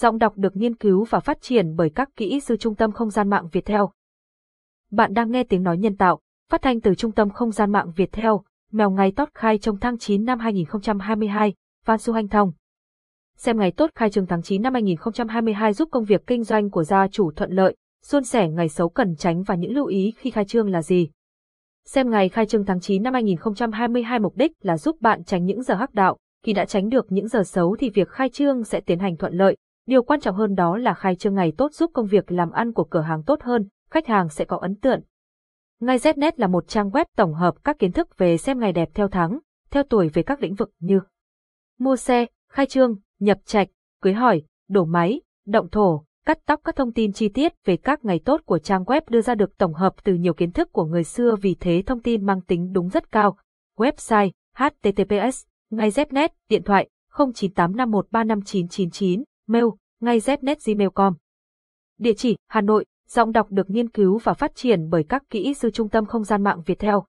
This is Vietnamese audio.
Giọng đọc được nghiên cứu và phát triển bởi các kỹ sư Trung tâm Không gian mạng Việt Theo. Bạn đang nghe tiếng nói nhân tạo, phát thanh từ Trung tâm Không gian mạng Việt Theo, mèo ngày tốt khai trong tháng 9 năm 2022, Phan Xu Hanh Thông. Xem ngày tốt khai trương tháng 9 năm 2022 giúp công việc kinh doanh của gia chủ thuận lợi, Xuân sẻ ngày xấu cần tránh và những lưu ý khi khai trương là gì. Xem ngày khai trương tháng 9 năm 2022 mục đích là giúp bạn tránh những giờ hắc đạo, khi đã tránh được những giờ xấu thì việc khai trương sẽ tiến hành thuận lợi, Điều quan trọng hơn đó là khai trương ngày tốt giúp công việc làm ăn của cửa hàng tốt hơn, khách hàng sẽ có ấn tượng. Ngay Znet là một trang web tổng hợp các kiến thức về xem ngày đẹp theo tháng, theo tuổi về các lĩnh vực như mua xe, khai trương, nhập trạch, cưới hỏi, đổ máy, động thổ, cắt tóc các thông tin chi tiết về các ngày tốt của trang web đưa ra được tổng hợp từ nhiều kiến thức của người xưa vì thế thông tin mang tính đúng rất cao. Website https ngay Znet điện thoại 0985135999 mail, ngay znet.gmail.com. Địa chỉ Hà Nội, giọng đọc được nghiên cứu và phát triển bởi các kỹ sư Trung tâm Không gian mạng Việt Theo.